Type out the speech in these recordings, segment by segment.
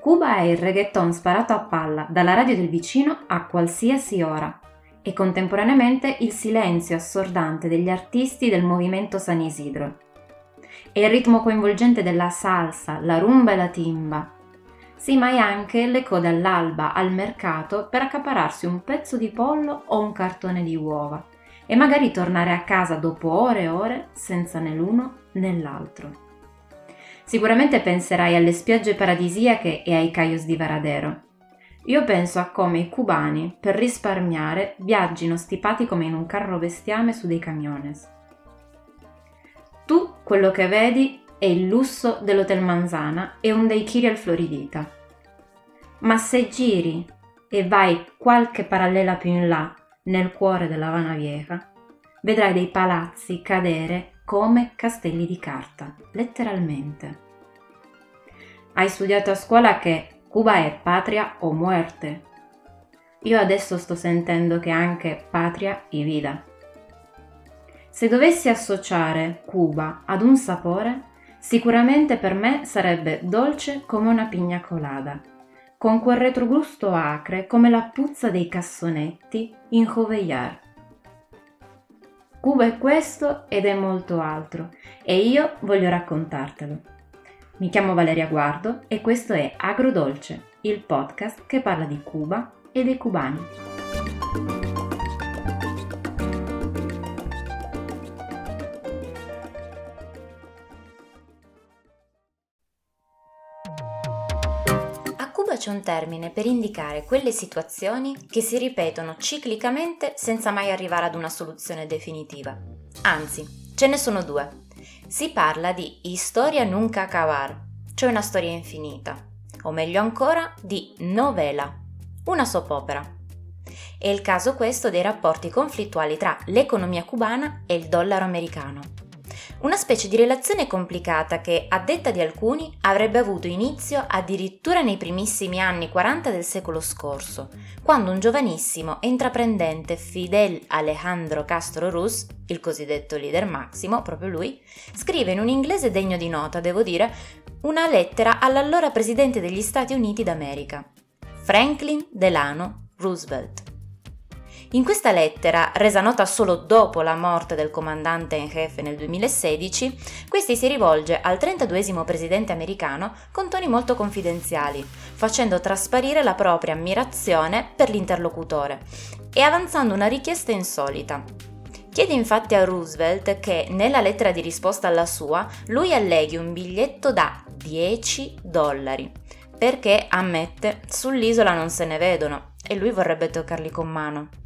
Cuba è il reggaeton sparato a palla dalla radio del vicino a qualsiasi ora e contemporaneamente il silenzio assordante degli artisti del movimento San Isidro. È il ritmo coinvolgente della salsa, la rumba e la timba. Sì, ma è anche le code all'alba al mercato per accapararsi un pezzo di pollo o un cartone di uova e magari tornare a casa dopo ore e ore senza né l'uno né l'altro. Sicuramente penserai alle spiagge paradisiache e ai cayos di Varadero. Io penso a come i cubani, per risparmiare, viaggino stipati come in un carro bestiame su dei camiones. Tu quello che vedi è il lusso dell'Hotel Manzana e un daiquiri al Floridita. Ma se giri e vai qualche parallela più in là, nel cuore della Havana Vieja, vedrai dei palazzi cadere come castelli di carta, letteralmente. Hai studiato a scuola che Cuba è patria o muerte. Io adesso sto sentendo che anche patria e vida. Se dovessi associare Cuba ad un sapore, sicuramente per me sarebbe dolce come una pigna colada, con quel retrogusto acre come la puzza dei cassonetti in Joveillar. Cuba è questo ed è molto altro e io voglio raccontartelo. Mi chiamo Valeria Guardo e questo è Agrodolce, il podcast che parla di Cuba e dei cubani. c'è un termine per indicare quelle situazioni che si ripetono ciclicamente senza mai arrivare ad una soluzione definitiva. Anzi, ce ne sono due. Si parla di historia nunca acabar, cioè una storia infinita, o meglio ancora di novela, una soap opera. È il caso questo dei rapporti conflittuali tra l'economia cubana e il dollaro americano. Una specie di relazione complicata che, a detta di alcuni, avrebbe avuto inizio addirittura nei primissimi anni 40 del secolo scorso, quando un giovanissimo e intraprendente Fidel Alejandro Castro Ruz, il cosiddetto leader massimo, proprio lui, scrive in un inglese degno di nota, devo dire, una lettera all'allora presidente degli Stati Uniti d'America, Franklin Delano Roosevelt. In questa lettera, resa nota solo dopo la morte del comandante in jefe nel 2016, questi si rivolge al 32 presidente americano con toni molto confidenziali, facendo trasparire la propria ammirazione per l'interlocutore e avanzando una richiesta insolita. Chiede infatti a Roosevelt che nella lettera di risposta alla sua lui alleghi un biglietto da 10 dollari, perché, ammette, sull'isola non se ne vedono e lui vorrebbe toccarli con mano.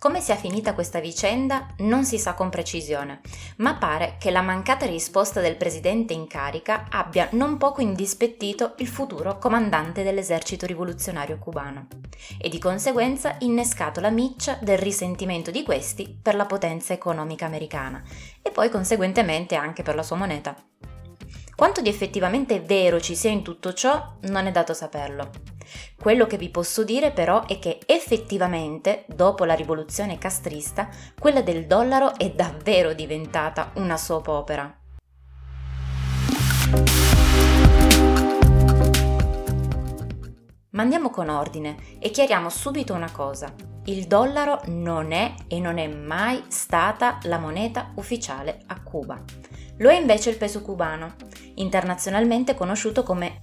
Come sia finita questa vicenda non si sa con precisione, ma pare che la mancata risposta del presidente in carica abbia non poco indispettito il futuro comandante dell'esercito rivoluzionario cubano e di conseguenza innescato la miccia del risentimento di questi per la potenza economica americana e poi conseguentemente anche per la sua moneta. Quanto di effettivamente vero ci sia in tutto ciò non è dato saperlo. Quello che vi posso dire però è che effettivamente, dopo la rivoluzione castrista, quella del dollaro è davvero diventata una soap opera. Ma andiamo con ordine e chiariamo subito una cosa. Il dollaro non è e non è mai stata la moneta ufficiale a Cuba. Lo è invece il peso cubano, internazionalmente conosciuto come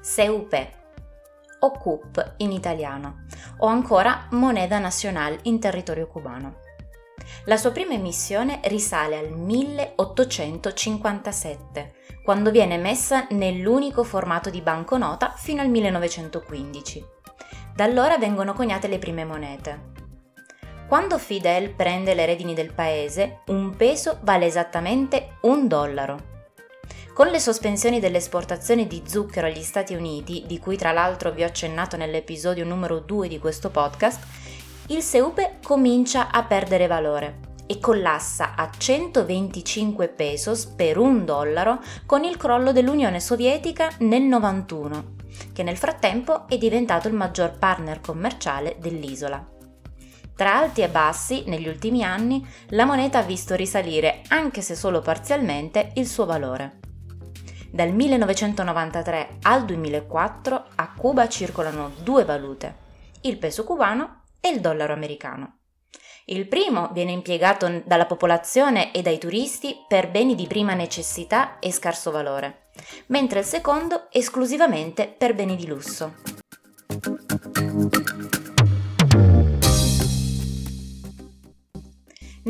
CUP, o CUP in italiano, o ancora moneda nazionale in territorio cubano. La sua prima emissione risale al 1857, quando viene emessa nell'unico formato di banconota fino al 1915. Da allora vengono coniate le prime monete. Quando Fidel prende le redini del paese, un peso vale esattamente un dollaro. Con le sospensioni delle esportazioni di zucchero agli Stati Uniti, di cui tra l'altro vi ho accennato nell'episodio numero 2 di questo podcast, il SEUPE comincia a perdere valore e collassa a 125 pesos per un dollaro con il crollo dell'Unione Sovietica nel 91, che nel frattempo è diventato il maggior partner commerciale dell'isola. Tra alti e bassi, negli ultimi anni, la moneta ha visto risalire, anche se solo parzialmente, il suo valore. Dal 1993 al 2004 a Cuba circolano due valute, il peso cubano e il dollaro americano. Il primo viene impiegato dalla popolazione e dai turisti per beni di prima necessità e scarso valore, mentre il secondo esclusivamente per beni di lusso.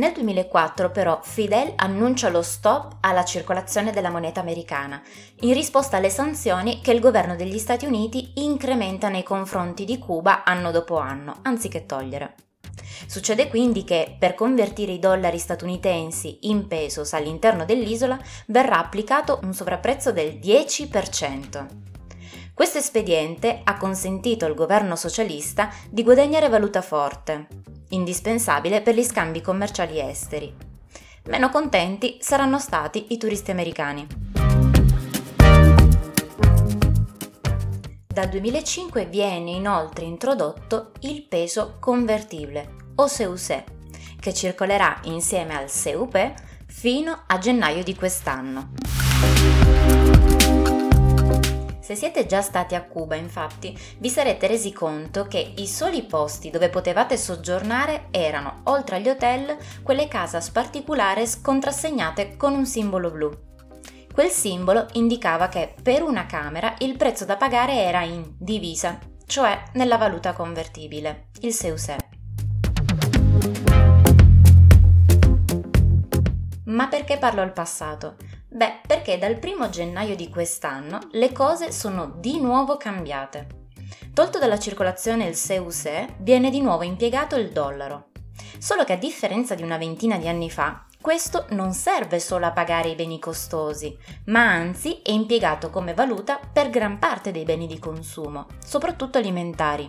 Nel 2004 però Fidel annuncia lo stop alla circolazione della moneta americana, in risposta alle sanzioni che il governo degli Stati Uniti incrementa nei confronti di Cuba anno dopo anno, anziché togliere. Succede quindi che per convertire i dollari statunitensi in pesos all'interno dell'isola verrà applicato un sovrapprezzo del 10%. Questo espediente ha consentito al governo socialista di guadagnare valuta forte, indispensabile per gli scambi commerciali esteri. Meno contenti saranno stati i turisti americani. Dal 2005 viene inoltre introdotto il peso convertibile, o SEUSE, che circolerà insieme al SEUP fino a gennaio di quest'anno. Se siete già stati a Cuba, infatti, vi sarete resi conto che i soli posti dove potevate soggiornare erano, oltre agli hotel, quelle casas particulares contrassegnate con un simbolo blu. Quel simbolo indicava che per una camera il prezzo da pagare era in divisa, cioè nella valuta convertibile, il SEUSE. Ma perché parlo al passato? Beh, perché dal primo gennaio di quest'anno le cose sono di nuovo cambiate. Tolto dalla circolazione il SEUSE, viene di nuovo impiegato il dollaro. Solo che a differenza di una ventina di anni fa, questo non serve solo a pagare i beni costosi, ma anzi è impiegato come valuta per gran parte dei beni di consumo, soprattutto alimentari.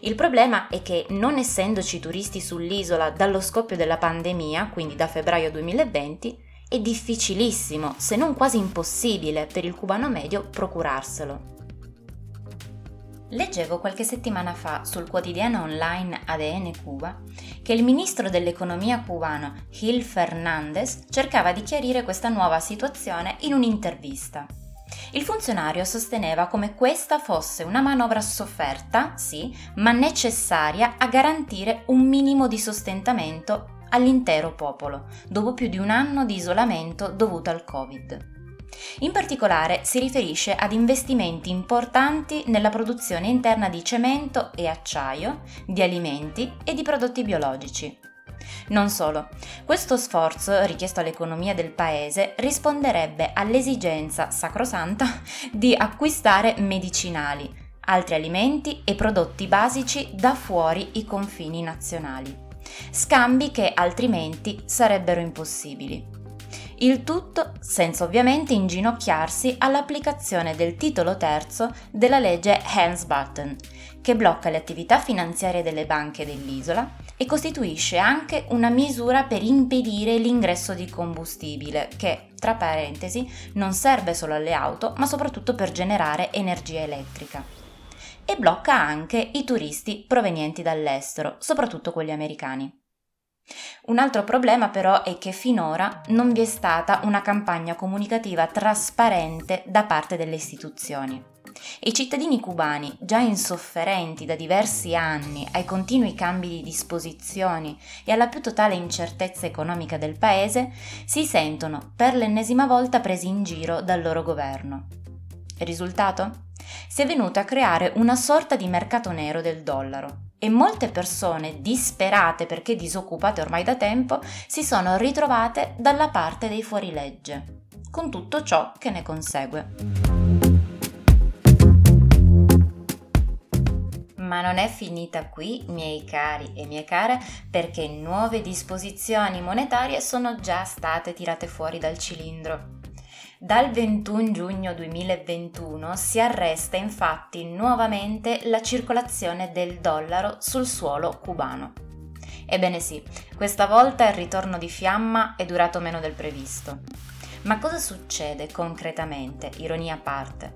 Il problema è che, non essendoci turisti sull'isola dallo scoppio della pandemia, quindi da febbraio 2020, è difficilissimo, se non quasi impossibile, per il cubano medio procurarselo. Leggevo qualche settimana fa sul quotidiano online ADN Cuba che il ministro dell'economia cubano Gil Fernandez cercava di chiarire questa nuova situazione in un'intervista. Il funzionario sosteneva come questa fosse una manovra sofferta, sì, ma necessaria a garantire un minimo di sostentamento all'intero popolo, dopo più di un anno di isolamento dovuto al Covid. In particolare si riferisce ad investimenti importanti nella produzione interna di cemento e acciaio, di alimenti e di prodotti biologici. Non solo, questo sforzo richiesto all'economia del paese risponderebbe all'esigenza sacrosanta di acquistare medicinali, altri alimenti e prodotti basici da fuori i confini nazionali. Scambi che altrimenti sarebbero impossibili. Il tutto senza ovviamente inginocchiarsi all'applicazione del titolo terzo della legge Hands-Button, che blocca le attività finanziarie delle banche dell'isola e costituisce anche una misura per impedire l'ingresso di combustibile che, tra parentesi, non serve solo alle auto, ma soprattutto per generare energia elettrica. E blocca anche i turisti provenienti dall'estero, soprattutto quelli americani. Un altro problema però è che finora non vi è stata una campagna comunicativa trasparente da parte delle istituzioni. I cittadini cubani, già insofferenti da diversi anni ai continui cambi di disposizioni e alla più totale incertezza economica del paese, si sentono per l'ennesima volta presi in giro dal loro governo. Risultato? Si è venuto a creare una sorta di mercato nero del dollaro e molte persone disperate perché disoccupate ormai da tempo si sono ritrovate dalla parte dei fuorilegge, con tutto ciò che ne consegue. Ma non è finita qui, miei cari e mie care, perché nuove disposizioni monetarie sono già state tirate fuori dal cilindro. Dal 21 giugno 2021 si arresta infatti nuovamente la circolazione del dollaro sul suolo cubano. Ebbene sì, questa volta il ritorno di fiamma è durato meno del previsto. Ma cosa succede concretamente, ironia a parte?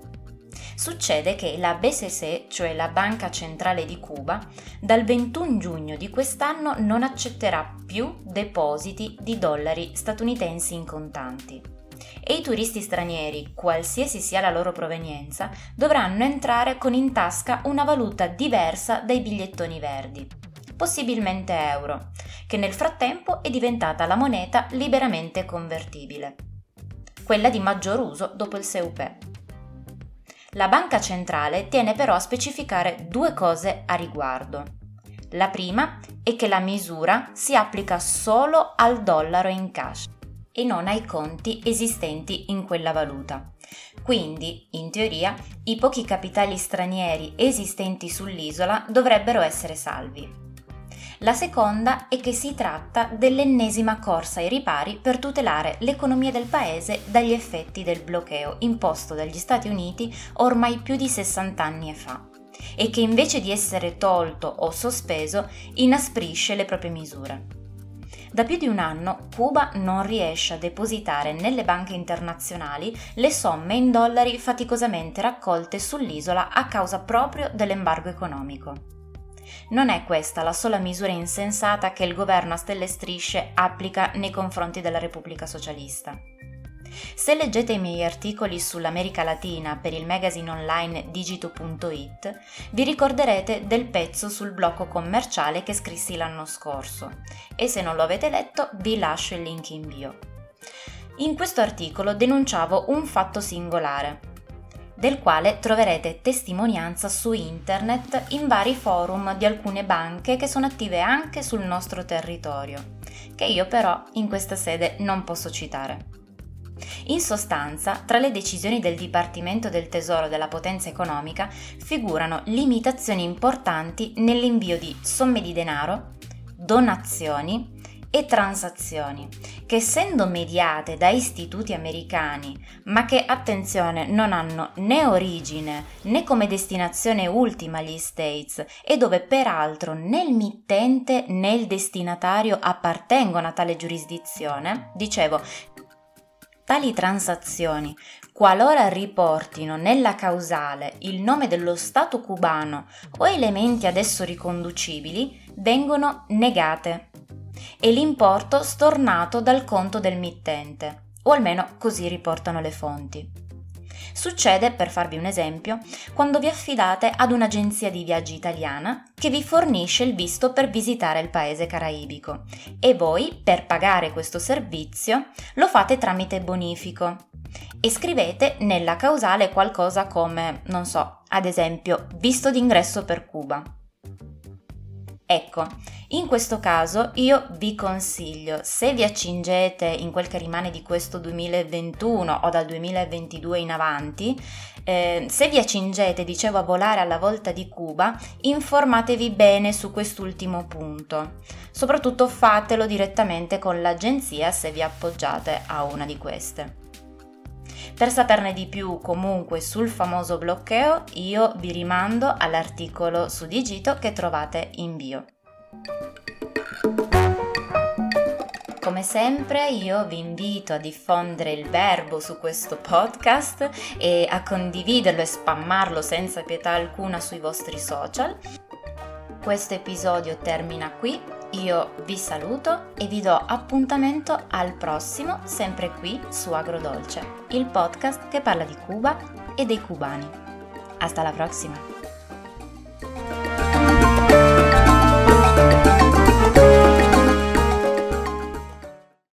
Succede che la BCC, cioè la Banca Centrale di Cuba, dal 21 giugno di quest'anno non accetterà più depositi di dollari statunitensi in contanti. E i turisti stranieri, qualsiasi sia la loro provenienza, dovranno entrare con in tasca una valuta diversa dai bigliettoni verdi, possibilmente euro, che nel frattempo è diventata la moneta liberamente convertibile, quella di maggior uso dopo il SEUP. La banca centrale tiene però a specificare due cose a riguardo. La prima è che la misura si applica solo al dollaro in cash e non ai conti esistenti in quella valuta. Quindi, in teoria, i pochi capitali stranieri esistenti sull'isola dovrebbero essere salvi. La seconda è che si tratta dell'ennesima corsa ai ripari per tutelare l'economia del paese dagli effetti del bloqueo imposto dagli Stati Uniti ormai più di 60 anni fa e che invece di essere tolto o sospeso inasprisce le proprie misure. Da più di un anno Cuba non riesce a depositare nelle banche internazionali le somme in dollari faticosamente raccolte sull'isola a causa proprio dell'embargo economico. Non è questa la sola misura insensata che il governo a stelle strisce applica nei confronti della Repubblica Socialista. Se leggete i miei articoli sull'America Latina per il magazine online digito.it, vi ricorderete del pezzo sul blocco commerciale che scrissi l'anno scorso e se non lo avete letto vi lascio il link in bio. In questo articolo denunciavo un fatto singolare, del quale troverete testimonianza su internet in vari forum di alcune banche che sono attive anche sul nostro territorio, che io però in questa sede non posso citare. In sostanza, tra le decisioni del Dipartimento del Tesoro della potenza economica figurano limitazioni importanti nell'invio di somme di denaro, donazioni e transazioni, che essendo mediate da istituti americani, ma che attenzione non hanno né origine né come destinazione ultima gli States e dove peraltro né il mittente né il destinatario appartengono a tale giurisdizione, dicevo, Tali transazioni, qualora riportino nella causale il nome dello Stato cubano o elementi ad esso riconducibili, vengono negate e l'importo stornato dal conto del mittente, o almeno così riportano le fonti. Succede, per farvi un esempio, quando vi affidate ad un'agenzia di viaggi italiana che vi fornisce il visto per visitare il paese caraibico e voi, per pagare questo servizio, lo fate tramite bonifico e scrivete nella causale qualcosa come, non so, ad esempio, visto d'ingresso per Cuba. Ecco, in questo caso io vi consiglio, se vi accingete in quel che rimane di questo 2021 o dal 2022 in avanti, eh, se vi accingete, dicevo, a volare alla volta di Cuba, informatevi bene su quest'ultimo punto. Soprattutto fatelo direttamente con l'agenzia se vi appoggiate a una di queste. Per saperne di più comunque sul famoso blocceo, io vi rimando all'articolo su Digito che trovate in bio. Come sempre io vi invito a diffondere il verbo su questo podcast e a condividerlo e spammarlo senza pietà alcuna sui vostri social. Questo episodio termina qui, io vi saluto e vi do appuntamento al prossimo, sempre qui su Agrodolce, il podcast che parla di Cuba e dei cubani. Hasta la prossima!